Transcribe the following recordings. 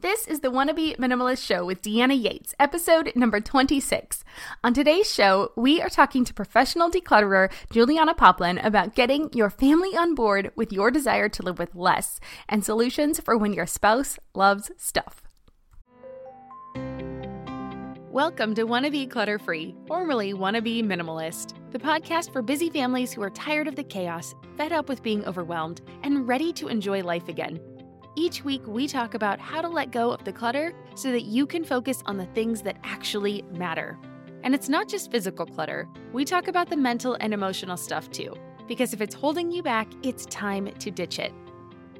This is the Wannabe Minimalist Show with Deanna Yates, episode number 26. On today's show, we are talking to professional declutterer Juliana Poplin about getting your family on board with your desire to live with less and solutions for when your spouse loves stuff. Welcome to Wannabe Clutter Free, formerly Wannabe Minimalist, the podcast for busy families who are tired of the chaos, fed up with being overwhelmed, and ready to enjoy life again. Each week, we talk about how to let go of the clutter so that you can focus on the things that actually matter. And it's not just physical clutter, we talk about the mental and emotional stuff too. Because if it's holding you back, it's time to ditch it.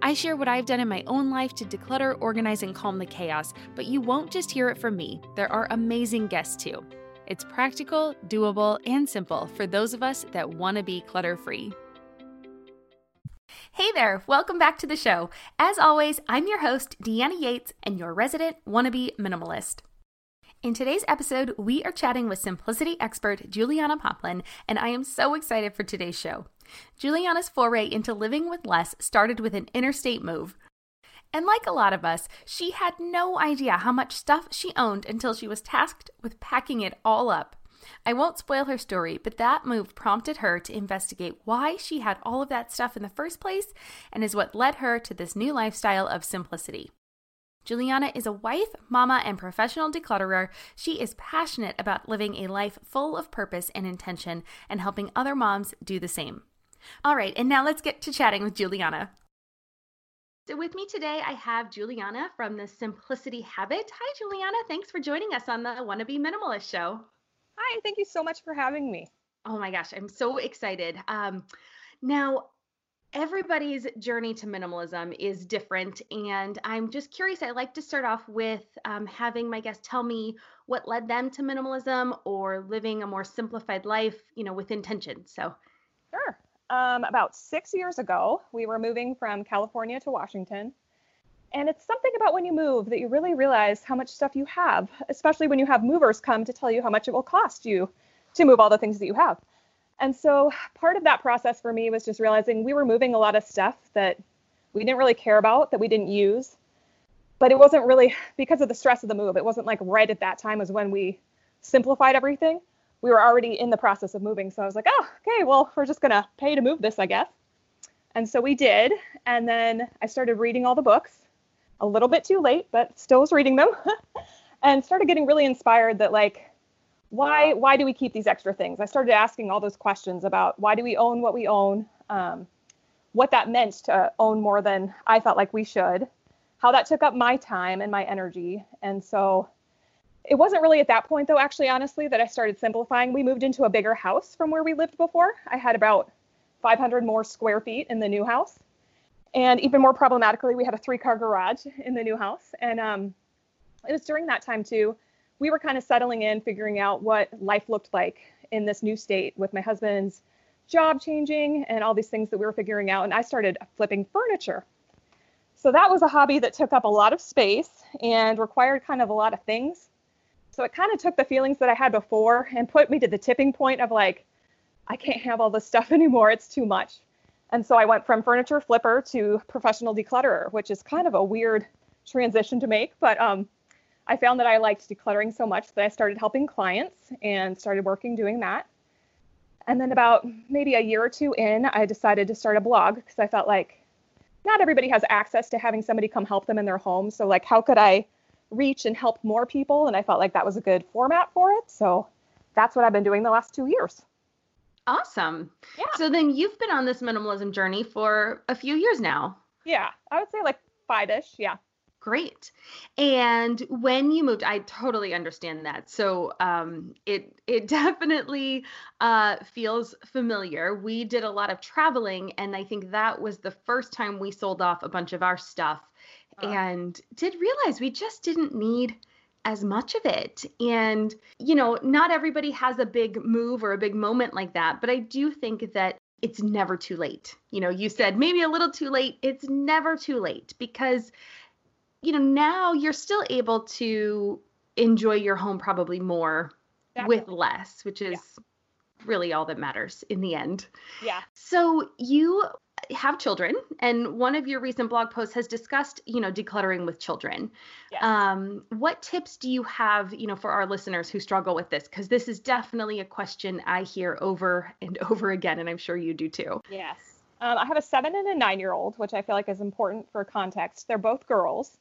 I share what I've done in my own life to declutter, organize, and calm the chaos, but you won't just hear it from me. There are amazing guests too. It's practical, doable, and simple for those of us that want to be clutter free. Hey there, welcome back to the show. As always, I'm your host, Deanna Yates, and your resident wannabe minimalist. In today's episode, we are chatting with simplicity expert Juliana Poplin, and I am so excited for today's show. Juliana's foray into living with less started with an interstate move. And like a lot of us, she had no idea how much stuff she owned until she was tasked with packing it all up. I won't spoil her story, but that move prompted her to investigate why she had all of that stuff in the first place and is what led her to this new lifestyle of simplicity. Juliana is a wife, mama, and professional declutterer. She is passionate about living a life full of purpose and intention and helping other moms do the same. All right, and now let's get to chatting with Juliana. So with me today, I have Juliana from the Simplicity Habit. Hi, Juliana. Thanks for joining us on the Wannabe Minimalist Show. Hi, thank you so much for having me. Oh my gosh, I'm so excited. Um, now, everybody's journey to minimalism is different, and I'm just curious. I like to start off with um, having my guests tell me what led them to minimalism or living a more simplified life, you know, with intention. So, sure. Um, about six years ago, we were moving from California to Washington. And it's something about when you move that you really realize how much stuff you have, especially when you have movers come to tell you how much it will cost you to move all the things that you have. And so part of that process for me was just realizing we were moving a lot of stuff that we didn't really care about, that we didn't use. But it wasn't really because of the stress of the move. It wasn't like right at that time was when we simplified everything. We were already in the process of moving. So I was like, oh, okay, well, we're just going to pay to move this, I guess. And so we did. And then I started reading all the books a little bit too late, but still was reading them and started getting really inspired that like why why do we keep these extra things? I started asking all those questions about why do we own what we own, um, what that meant to own more than I felt like we should, how that took up my time and my energy, and so it wasn't really at that point though actually honestly that I started simplifying. We moved into a bigger house from where we lived before. I had about 500 more square feet in the new house and even more problematically, we had a three car garage in the new house. And um, it was during that time, too, we were kind of settling in, figuring out what life looked like in this new state with my husband's job changing and all these things that we were figuring out. And I started flipping furniture. So that was a hobby that took up a lot of space and required kind of a lot of things. So it kind of took the feelings that I had before and put me to the tipping point of like, I can't have all this stuff anymore. It's too much. And so I went from furniture flipper to professional declutterer, which is kind of a weird transition to make. But um, I found that I liked decluttering so much that I started helping clients and started working doing that. And then about maybe a year or two in, I decided to start a blog because I felt like not everybody has access to having somebody come help them in their home. So like, how could I reach and help more people? And I felt like that was a good format for it. So that's what I've been doing the last two years. Awesome. Yeah. So then you've been on this minimalism journey for a few years now. Yeah, I would say like five ish. Yeah. Great. And when you moved, I totally understand that. So um, it it definitely uh, feels familiar. We did a lot of traveling, and I think that was the first time we sold off a bunch of our stuff, uh. and did realize we just didn't need as much of it. And, you know, not everybody has a big move or a big moment like that, but I do think that it's never too late. You know, you said maybe a little too late. It's never too late because, you know, now you're still able to enjoy your home probably more Definitely. with less, which is yeah. really all that matters in the end. Yeah. So you have children, and one of your recent blog posts has discussed, you know, decluttering with children. Yes. Um, what tips do you have, you know, for our listeners who struggle with this? Because this is definitely a question I hear over and over again, and I'm sure you do too. Yes. Um, I have a seven and a nine year old, which I feel like is important for context. They're both girls.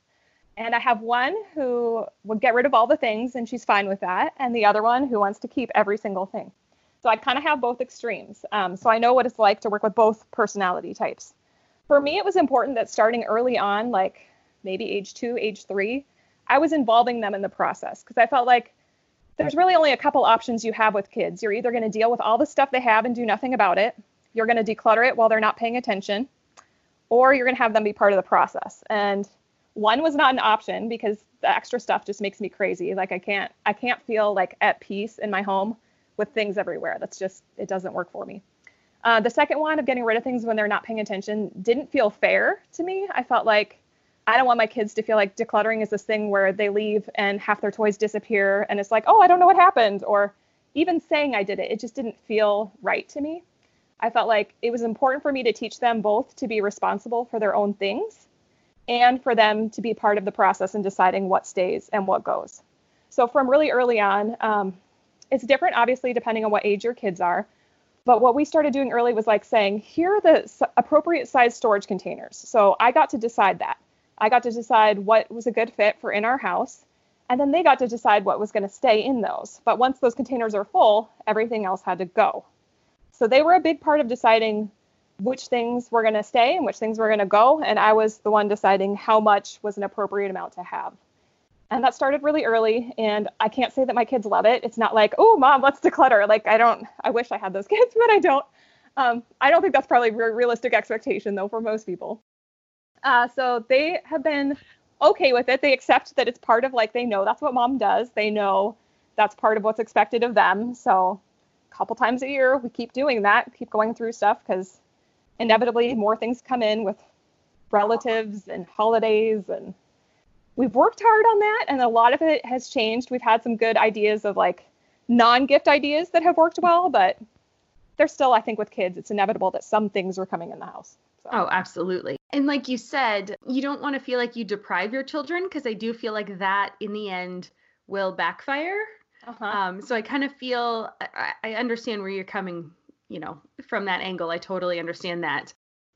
And I have one who would get rid of all the things and she's fine with that, and the other one who wants to keep every single thing. So I kind of have both extremes. Um, so I know what it's like to work with both personality types. For me, it was important that starting early on, like maybe age two, age three, I was involving them in the process because I felt like there's really only a couple options you have with kids. You're either going to deal with all the stuff they have and do nothing about it, you're going to declutter it while they're not paying attention, or you're going to have them be part of the process. And one was not an option because the extra stuff just makes me crazy. Like I can't I can't feel like at peace in my home with things everywhere. That's just it doesn't work for me. Uh, the second one of getting rid of things when they're not paying attention didn't feel fair to me. I felt like I don't want my kids to feel like decluttering is this thing where they leave and half their toys disappear and it's like, oh, I don't know what happened. Or even saying I did it, it just didn't feel right to me. I felt like it was important for me to teach them both to be responsible for their own things and for them to be part of the process in deciding what stays and what goes. So from really early on, um, it's different, obviously, depending on what age your kids are. But what we started doing early was like saying, here are the appropriate size storage containers. So I got to decide that. I got to decide what was a good fit for in our house. And then they got to decide what was going to stay in those. But once those containers are full, everything else had to go. So they were a big part of deciding which things were going to stay and which things were going to go. And I was the one deciding how much was an appropriate amount to have. And that started really early. And I can't say that my kids love it. It's not like, oh, mom, let's declutter. Like, I don't, I wish I had those kids, but I don't. Um, I don't think that's probably a realistic expectation, though, for most people. Uh, so they have been okay with it. They accept that it's part of, like, they know that's what mom does. They know that's part of what's expected of them. So a couple times a year, we keep doing that, keep going through stuff because inevitably more things come in with relatives and holidays and we've worked hard on that and a lot of it has changed we've had some good ideas of like non-gift ideas that have worked well but there's still i think with kids it's inevitable that some things are coming in the house so. oh absolutely and like you said you don't want to feel like you deprive your children because i do feel like that in the end will backfire uh-huh. um, so i kind of feel I, I understand where you're coming you know, from that angle, I totally understand that.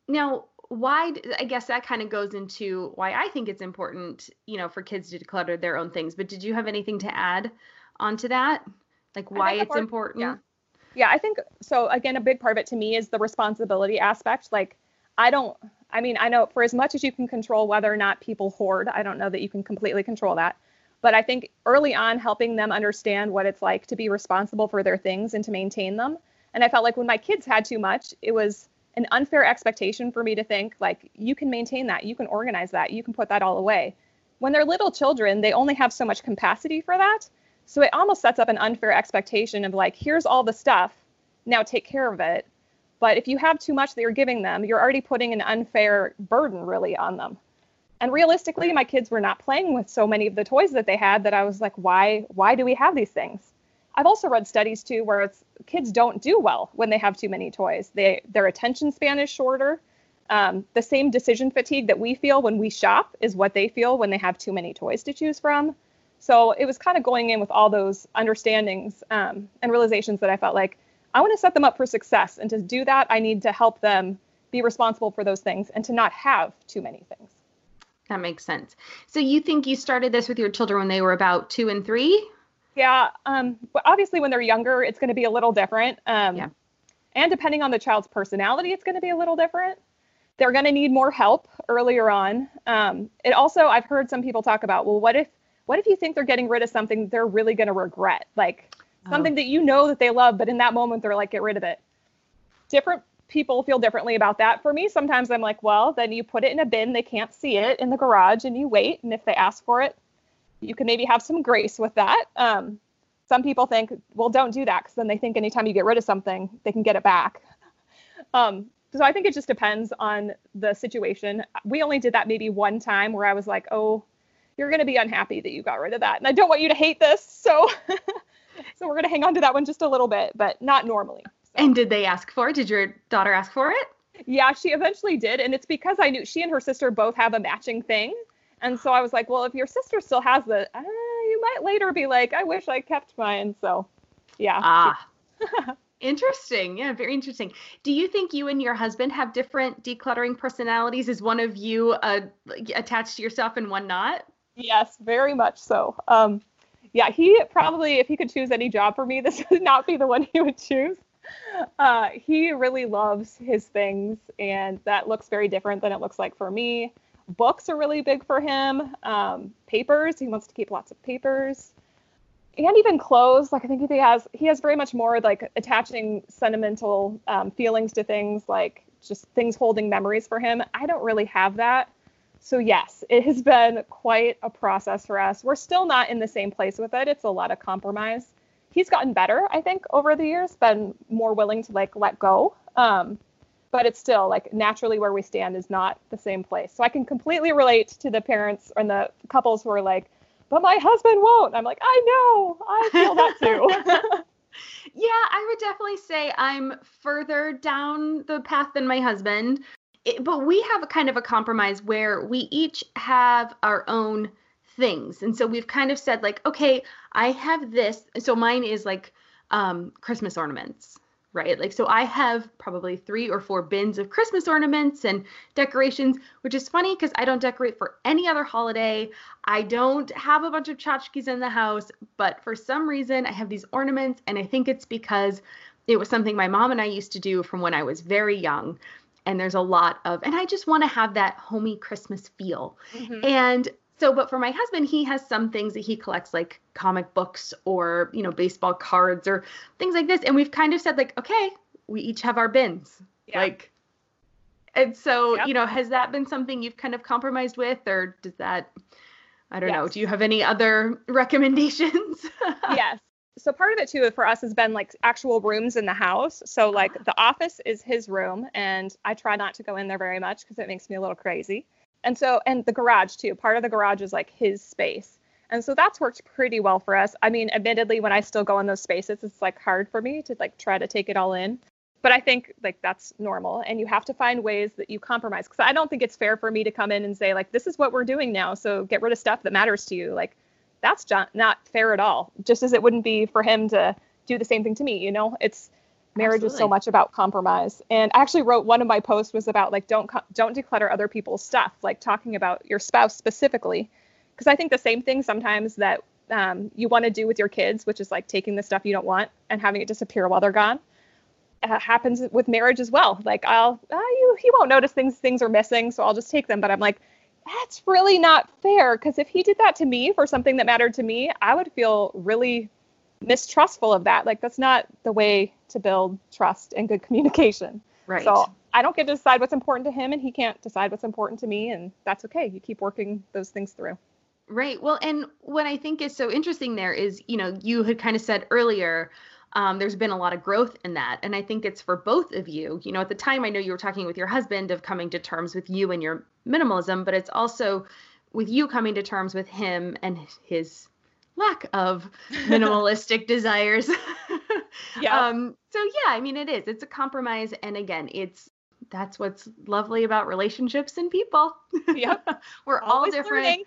Now, why I guess that kind of goes into why I think it's important, you know, for kids to declutter their own things. But did you have anything to add onto that? Like why it's part, important? Yeah. Yeah, I think so again a big part of it to me is the responsibility aspect. Like I don't I mean, I know for as much as you can control whether or not people hoard, I don't know that you can completely control that. But I think early on helping them understand what it's like to be responsible for their things and to maintain them and I felt like when my kids had too much, it was an unfair expectation for me to think like you can maintain that, you can organize that, you can put that all away. When they're little children, they only have so much capacity for that. So it almost sets up an unfair expectation of like, here's all the stuff, now take care of it. But if you have too much that you're giving them, you're already putting an unfair burden really on them. And realistically, my kids were not playing with so many of the toys that they had that I was like, why why do we have these things? I've also read studies too where it's kids don't do well when they have too many toys. They their attention span is shorter. Um, the same decision fatigue that we feel when we shop is what they feel when they have too many toys to choose from. So it was kind of going in with all those understandings um, and realizations that I felt like I want to set them up for success. And to do that, I need to help them be responsible for those things and to not have too many things. That makes sense. So you think you started this with your children when they were about two and three? Yeah. Um, but obviously, when they're younger, it's going to be a little different. Um, yeah. And depending on the child's personality, it's going to be a little different. They're going to need more help earlier on. Um, it also, I've heard some people talk about, well, what if, what if you think they're getting rid of something they're really going to regret, like oh. something that you know that they love, but in that moment they're like, get rid of it. Different people feel differently about that. For me, sometimes I'm like, well, then you put it in a bin, they can't see it in the garage, and you wait. And if they ask for it, you can maybe have some grace with that. Um, some people think, well, don't do that because then they think anytime you get rid of something, they can get it back. Um, so I think it just depends on the situation. We only did that maybe one time where I was like, oh, you're going to be unhappy that you got rid of that. And I don't want you to hate this. So, so we're going to hang on to that one just a little bit, but not normally. So. And did they ask for it? Did your daughter ask for it? yeah, she eventually did. And it's because I knew she and her sister both have a matching thing. And so I was like, well, if your sister still has it, uh, you might later be like, I wish I kept mine. So yeah. Ah. Interesting. Yeah, very interesting. Do you think you and your husband have different decluttering personalities? Is one of you uh, attached to yourself and one not? Yes, very much so. Um, yeah, he probably, if he could choose any job for me, this would not be the one he would choose. Uh, he really loves his things, and that looks very different than it looks like for me. Books are really big for him. Um, papers, he wants to keep lots of papers. And even clothes like i think he has he has very much more like attaching sentimental um, feelings to things like just things holding memories for him. I don't really have that. So yes it has been quite a process for us. We're still not in the same place with it. It's a lot of compromise. He's gotten better i think over the years been more willing to like let go. Um, but it's still like naturally where we stand is not the same place so i can completely relate to the parents and the couples who are like but my husband won't. I'm like, I know, I feel that too. yeah, I would definitely say I'm further down the path than my husband. It, but we have a kind of a compromise where we each have our own things. And so we've kind of said, like, okay, I have this. So mine is like um, Christmas ornaments right? Like, so I have probably three or four bins of Christmas ornaments and decorations, which is funny because I don't decorate for any other holiday. I don't have a bunch of tchotchkes in the house, but for some reason I have these ornaments, and I think it's because it was something my mom and I used to do from when I was very young. And there's a lot of, and I just want to have that homey Christmas feel. Mm-hmm. And so, but for my husband, he has some things that he collects, like comic books or, you know, baseball cards or things like this. And we've kind of said, like, okay, we each have our bins. Yeah. Like, and so, yep. you know, has that been something you've kind of compromised with, or does that, I don't yes. know, do you have any other recommendations? yes. So part of it too for us has been like actual rooms in the house. So like ah. the office is his room, and I try not to go in there very much because it makes me a little crazy. And so, and the garage too. Part of the garage is like his space. And so that's worked pretty well for us. I mean, admittedly, when I still go in those spaces, it's like hard for me to like try to take it all in. But I think like that's normal. And you have to find ways that you compromise. Cause I don't think it's fair for me to come in and say, like, this is what we're doing now. So get rid of stuff that matters to you. Like, that's not fair at all. Just as it wouldn't be for him to do the same thing to me. You know, it's, marriage Absolutely. is so much about compromise. And i actually wrote one of my posts was about like don't don't declutter other people's stuff like talking about your spouse specifically. Because i think the same thing sometimes that um, you want to do with your kids which is like taking the stuff you don't want and having it disappear while they're gone uh, happens with marriage as well. Like i'll uh, you he won't notice things things are missing so i'll just take them. But i'm like that's really not fair. Because if he did that to me for something that mattered to me i would feel really mistrustful of that. Like that's not the way to build trust and good communication. Right. So I don't get to decide what's important to him and he can't decide what's important to me and that's okay. You keep working those things through. Right. Well, and what I think is so interesting there is, you know, you had kind of said earlier, um, there's been a lot of growth in that. And I think it's for both of you. You know, at the time, I know you were talking with your husband of coming to terms with you and your minimalism, but it's also with you coming to terms with him and his lack of minimalistic desires. yeah. Um, so yeah, I mean it is. It's a compromise and again, it's that's what's lovely about relationships and people. Yep. we're all different.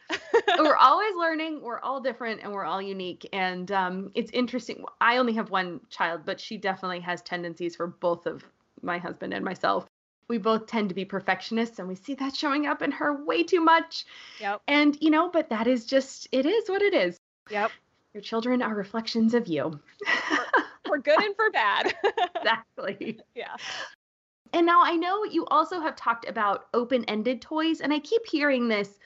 we're always learning. We're all different and we're all unique. And um, it's interesting. I only have one child, but she definitely has tendencies for both of my husband and myself. We both tend to be perfectionists and we see that showing up in her way too much. Yep. And you know, but that is just it is what it is. Yep. Your children are reflections of you. for, good and for bad. exactly. Yeah. And now I know you also have talked about open ended toys, and I keep hearing this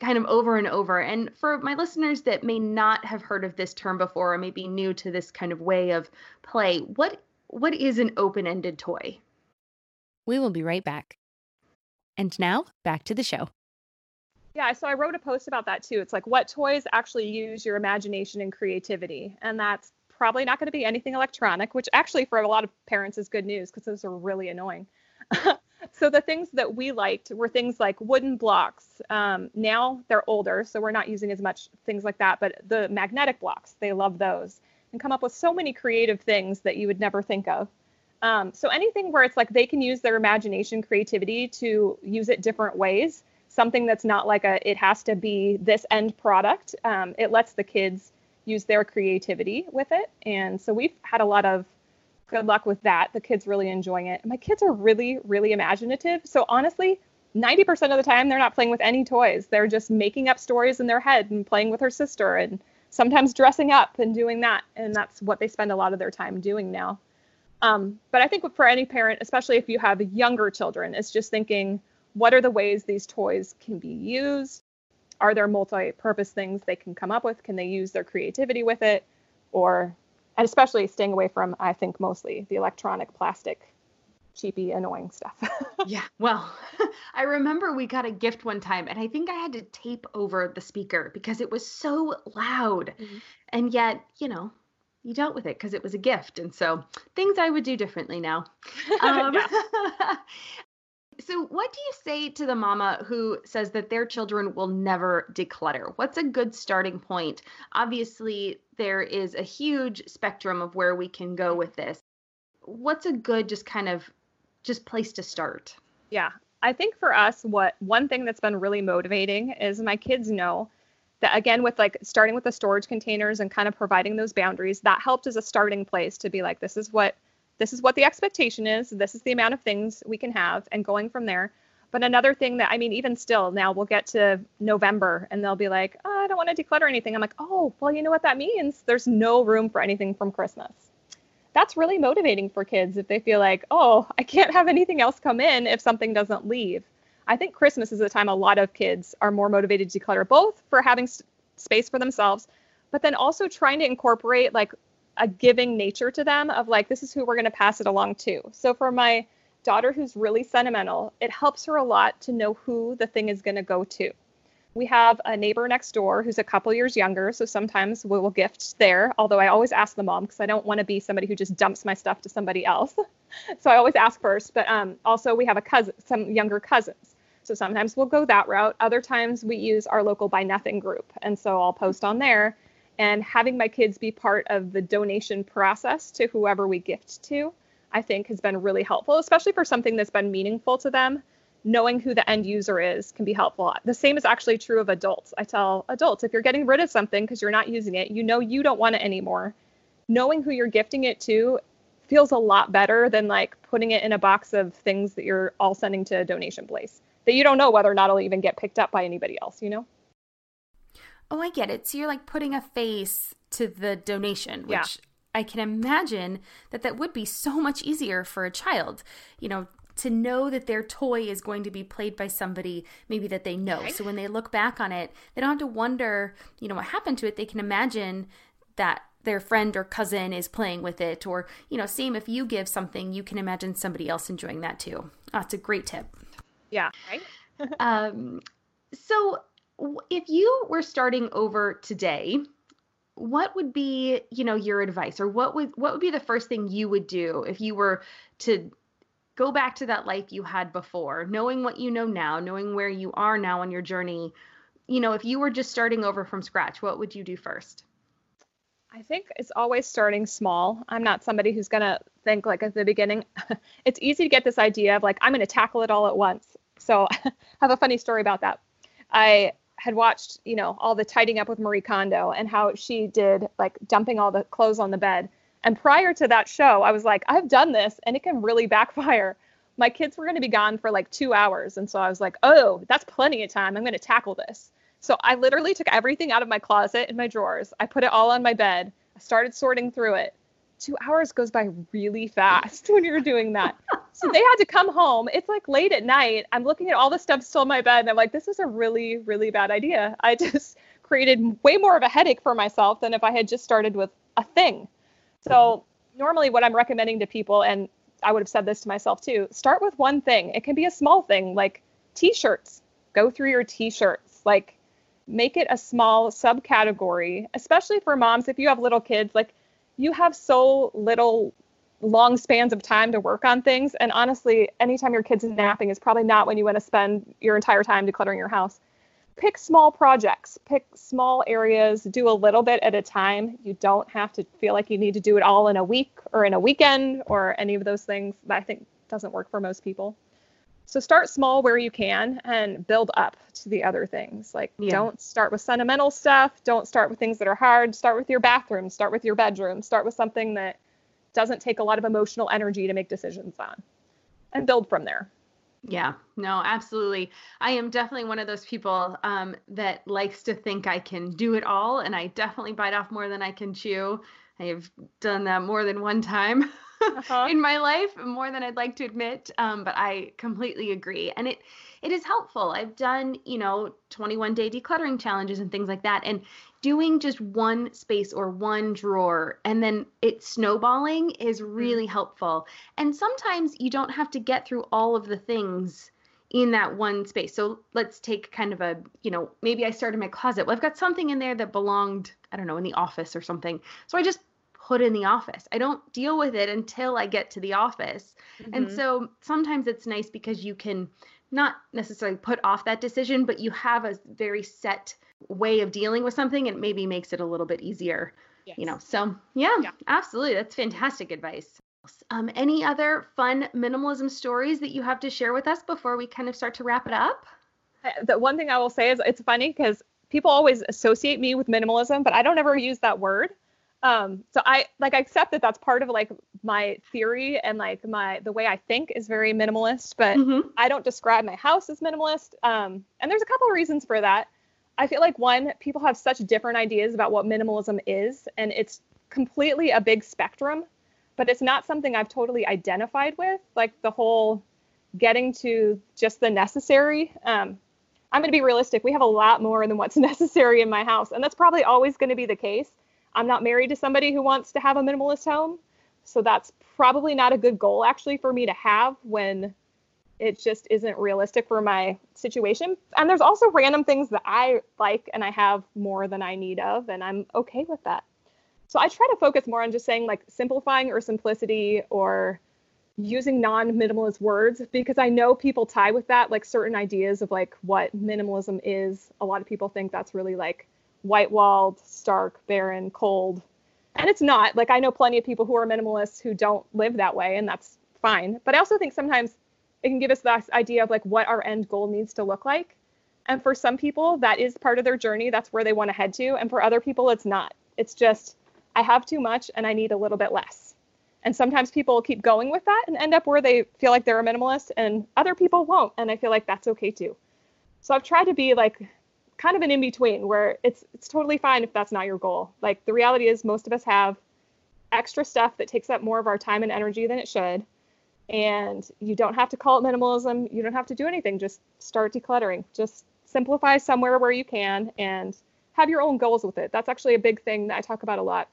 kind of over and over. And for my listeners that may not have heard of this term before or may be new to this kind of way of play, what what is an open ended toy? We will be right back. And now back to the show. Yeah, so I wrote a post about that too. It's like what toys actually use your imagination and creativity. And that's probably not going to be anything electronic, which actually for a lot of parents is good news because those are really annoying. so the things that we liked were things like wooden blocks. Um, now they're older, so we're not using as much things like that, but the magnetic blocks, they love those and come up with so many creative things that you would never think of. Um, so anything where it's like they can use their imagination, creativity to use it different ways. Something that's not like a it has to be this end product. Um, it lets the kids use their creativity with it, and so we've had a lot of good luck with that. The kids really enjoying it. My kids are really, really imaginative. So honestly, 90% of the time they're not playing with any toys. They're just making up stories in their head and playing with her sister and sometimes dressing up and doing that. And that's what they spend a lot of their time doing now. Um, but I think for any parent, especially if you have younger children, it's just thinking, what are the ways these toys can be used? Are there multi-purpose things they can come up with? Can they use their creativity with it? Or and especially staying away from, I think, mostly the electronic plastic cheapy annoying stuff. yeah. Well, I remember we got a gift one time and I think I had to tape over the speaker because it was so loud. Mm-hmm. And yet, you know, you dealt with it because it was a gift. And so things I would do differently now. Um, So, what do you say to the mama who says that their children will never declutter? What's a good starting point? Obviously, there is a huge spectrum of where we can go with this. What's a good just kind of just place to start? Yeah. I think for us what one thing that's been really motivating is my kids know that again with like starting with the storage containers and kind of providing those boundaries that helped as a starting place to be like this is what this is what the expectation is. This is the amount of things we can have, and going from there. But another thing that I mean, even still, now we'll get to November and they'll be like, oh, I don't want to declutter anything. I'm like, oh, well, you know what that means? There's no room for anything from Christmas. That's really motivating for kids if they feel like, oh, I can't have anything else come in if something doesn't leave. I think Christmas is the time a lot of kids are more motivated to declutter, both for having s- space for themselves, but then also trying to incorporate like a giving nature to them of like this is who we're going to pass it along to. So for my daughter who's really sentimental, it helps her a lot to know who the thing is going to go to. We have a neighbor next door who's a couple years younger, so sometimes we will gift there. Although I always ask the mom because I don't want to be somebody who just dumps my stuff to somebody else. so I always ask first. But um, also we have a cousin, some younger cousins. So sometimes we'll go that route. Other times we use our local buy nothing group, and so I'll post on there and having my kids be part of the donation process to whoever we gift to, I think has been really helpful, especially for something that's been meaningful to them. Knowing who the end user is can be helpful. The same is actually true of adults. I tell adults if you're getting rid of something because you're not using it, you know you don't want it anymore. Knowing who you're gifting it to feels a lot better than like putting it in a box of things that you're all sending to a donation place that you don't know whether or not it'll even get picked up by anybody else, you know? Oh, I get it. So you're like putting a face to the donation, which yeah. I can imagine that that would be so much easier for a child, you know, to know that their toy is going to be played by somebody maybe that they know. So when they look back on it, they don't have to wonder, you know, what happened to it. They can imagine that their friend or cousin is playing with it or, you know, same if you give something, you can imagine somebody else enjoying that too. That's a great tip. Yeah, right? um so if you were starting over today, what would be, you know, your advice or what would what would be the first thing you would do if you were to go back to that life you had before, knowing what you know now, knowing where you are now on your journey, you know, if you were just starting over from scratch, what would you do first? I think it's always starting small. I'm not somebody who's going to think like at the beginning. it's easy to get this idea of like I'm going to tackle it all at once. So I have a funny story about that. I had watched, you know, all the tidying up with Marie Kondo and how she did like dumping all the clothes on the bed. And prior to that show, I was like, I've done this and it can really backfire. My kids were going to be gone for like two hours. And so I was like, oh, that's plenty of time. I'm going to tackle this. So I literally took everything out of my closet and my drawers. I put it all on my bed. I started sorting through it two hours goes by really fast when you're doing that. so they had to come home. It's like late at night. I'm looking at all the stuff still in my bed and I'm like, this is a really, really bad idea. I just created way more of a headache for myself than if I had just started with a thing. So normally what I'm recommending to people, and I would have said this to myself too, start with one thing. It can be a small thing like t-shirts. Go through your t-shirts. Like make it a small subcategory, especially for moms if you have little kids, like you have so little long spans of time to work on things. And honestly, anytime your kid's napping is probably not when you want to spend your entire time decluttering your house. pick small projects, pick small areas, do a little bit at a time. You don't have to feel like you need to do it all in a week or in a weekend or any of those things that I think doesn't work for most people. So start small where you can and build up to the other things. Like yeah. don't start with sentimental stuff, don't start with things that are hard, start with your bathroom, start with your bedroom, start with something that doesn't take a lot of emotional energy to make decisions on and build from there. Yeah, no, absolutely. I am definitely one of those people um, that likes to think I can do it all, and I definitely bite off more than I can chew. I have done that more than one time uh-huh. in my life, more than I'd like to admit. Um, but I completely agree, and it it is helpful. I've done you know 21 day decluttering challenges and things like that, and doing just one space or one drawer and then it snowballing is mm. really helpful. And sometimes you don't have to get through all of the things in that one space. So let's take kind of a, you know, maybe I started my closet. Well, I've got something in there that belonged, I don't know, in the office or something. So I just put in the office. I don't deal with it until I get to the office. Mm-hmm. And so sometimes it's nice because you can not necessarily put off that decision, but you have a very set way of dealing with something and maybe makes it a little bit easier yes. you know so yeah, yeah, absolutely that's fantastic advice um, any other fun minimalism stories that you have to share with us before we kind of start to wrap it up uh, the one thing i will say is it's funny because people always associate me with minimalism but i don't ever use that word um, so i like I accept that that's part of like my theory and like my the way i think is very minimalist but mm-hmm. i don't describe my house as minimalist um, and there's a couple of reasons for that I feel like one, people have such different ideas about what minimalism is, and it's completely a big spectrum, but it's not something I've totally identified with. Like the whole getting to just the necessary. Um, I'm going to be realistic. We have a lot more than what's necessary in my house, and that's probably always going to be the case. I'm not married to somebody who wants to have a minimalist home, so that's probably not a good goal actually for me to have when it just isn't realistic for my situation. And there's also random things that I like and I have more than I need of, and I'm okay with that. So I try to focus more on just saying like simplifying or simplicity or using non-minimalist words because I know people tie with that like certain ideas of like what minimalism is. A lot of people think that's really like white-walled, stark, barren, cold. And it's not. Like I know plenty of people who are minimalists who don't live that way and that's fine. But I also think sometimes it can give us this idea of like what our end goal needs to look like. And for some people, that is part of their journey. That's where they want to head to. And for other people, it's not. It's just, I have too much and I need a little bit less. And sometimes people keep going with that and end up where they feel like they're a minimalist, and other people won't. And I feel like that's okay too. So I've tried to be like kind of an in between where it's it's totally fine if that's not your goal. Like the reality is most of us have extra stuff that takes up more of our time and energy than it should. And you don't have to call it minimalism. You don't have to do anything. Just start decluttering. Just simplify somewhere where you can and have your own goals with it. That's actually a big thing that i talk about a lot.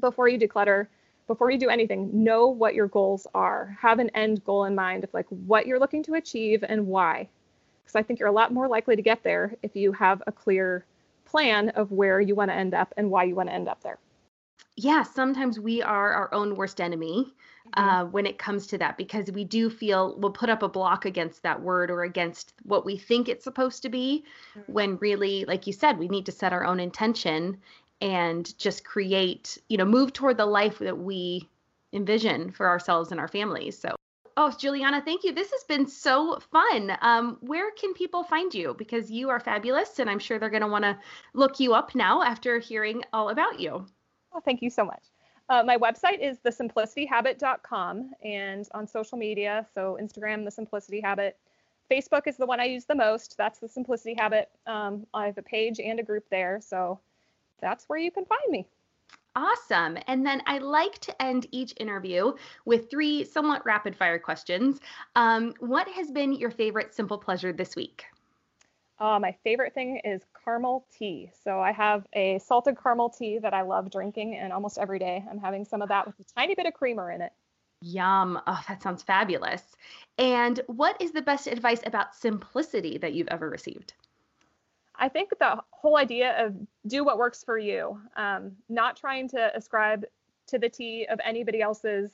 Before you declutter before you do anything know what your goals are. Have an end goal in mind of like what you're looking to achieve and why because i think you're a lot more likely to get there if you have a clear plan of where you want to end up and why you want to end up there yeah sometimes we are our own worst enemy mm-hmm. uh, when it comes to that because we do feel we'll put up a block against that word or against what we think it's supposed to be mm-hmm. when really like you said we need to set our own intention and just create you know move toward the life that we envision for ourselves and our families so Oh, Juliana, thank you. This has been so fun. Um, where can people find you? Because you are fabulous, and I'm sure they're going to want to look you up now after hearing all about you. Well, thank you so much. Uh, my website is thesimplicityhabit.com and on social media, so Instagram, The Simplicity Habit. Facebook is the one I use the most. That's The Simplicity Habit. Um, I have a page and a group there, so that's where you can find me. Awesome. And then I like to end each interview with three somewhat rapid fire questions. Um, what has been your favorite simple pleasure this week? Uh, my favorite thing is caramel tea. So I have a salted caramel tea that I love drinking, and almost every day I'm having some of that with a tiny bit of creamer in it. Yum. Oh, that sounds fabulous. And what is the best advice about simplicity that you've ever received? I think the whole idea of do what works for you, um, not trying to ascribe to the T of anybody else's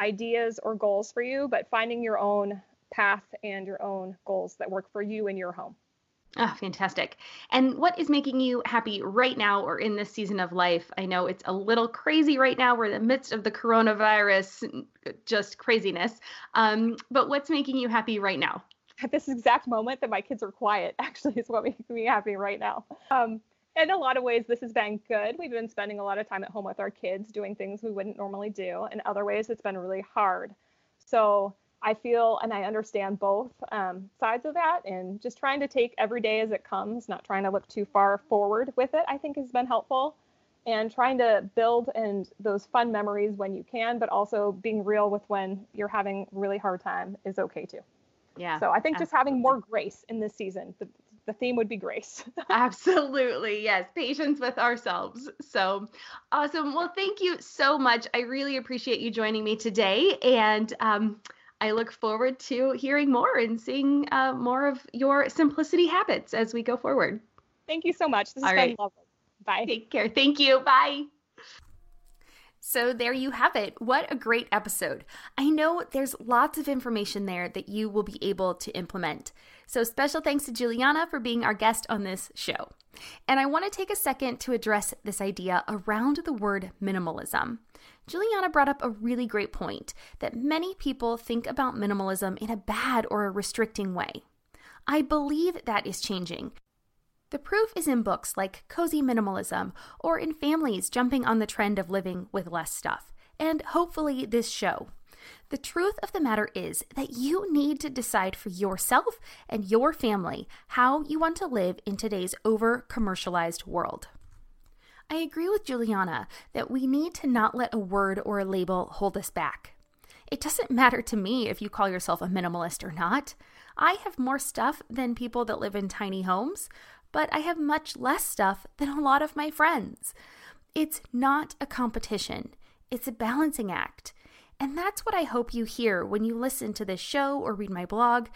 ideas or goals for you, but finding your own path and your own goals that work for you in your home. Oh, fantastic. And what is making you happy right now or in this season of life? I know it's a little crazy right now. We're in the midst of the coronavirus, just craziness. Um, but what's making you happy right now? At this exact moment that my kids are quiet, actually, is what makes me happy right now. Um, in a lot of ways, this has been good. We've been spending a lot of time at home with our kids doing things we wouldn't normally do. In other ways, it's been really hard. So, I feel and I understand both um, sides of that, and just trying to take every day as it comes, not trying to look too far forward with it, I think has been helpful. And trying to build and those fun memories when you can, but also being real with when you're having really hard time is okay too. Yeah. So I think absolutely. just having more grace in this season. The, the theme would be grace. absolutely. Yes. Patience with ourselves. So awesome. Well, thank you so much. I really appreciate you joining me today. And um, I look forward to hearing more and seeing uh, more of your simplicity habits as we go forward. Thank you so much. This has All been right. lovely. Bye. Take care. Thank you. Bye. So, there you have it. What a great episode. I know there's lots of information there that you will be able to implement. So, special thanks to Juliana for being our guest on this show. And I want to take a second to address this idea around the word minimalism. Juliana brought up a really great point that many people think about minimalism in a bad or a restricting way. I believe that is changing. The proof is in books like Cozy Minimalism or in families jumping on the trend of living with less stuff, and hopefully this show. The truth of the matter is that you need to decide for yourself and your family how you want to live in today's over commercialized world. I agree with Juliana that we need to not let a word or a label hold us back. It doesn't matter to me if you call yourself a minimalist or not. I have more stuff than people that live in tiny homes, but I have much less stuff than a lot of my friends. It's not a competition, it's a balancing act. And that's what I hope you hear when you listen to this show or read my blog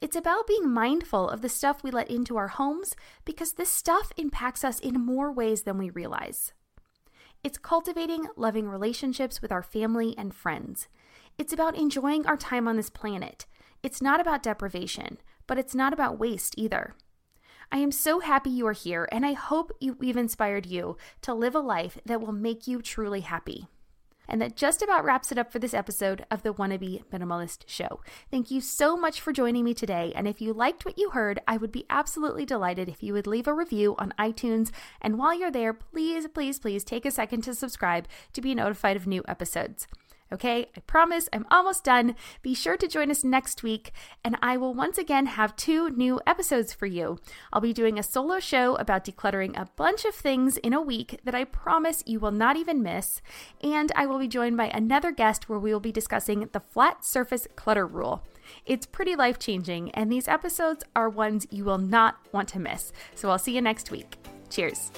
it's about being mindful of the stuff we let into our homes because this stuff impacts us in more ways than we realize. It's cultivating loving relationships with our family and friends. It's about enjoying our time on this planet. It's not about deprivation, but it's not about waste either. I am so happy you are here, and I hope we've inspired you to live a life that will make you truly happy. And that just about wraps it up for this episode of the Wannabe Minimalist Show. Thank you so much for joining me today. And if you liked what you heard, I would be absolutely delighted if you would leave a review on iTunes. And while you're there, please, please, please take a second to subscribe to be notified of new episodes. Okay, I promise I'm almost done. Be sure to join us next week, and I will once again have two new episodes for you. I'll be doing a solo show about decluttering a bunch of things in a week that I promise you will not even miss, and I will be joined by another guest where we will be discussing the flat surface clutter rule. It's pretty life changing, and these episodes are ones you will not want to miss. So I'll see you next week. Cheers.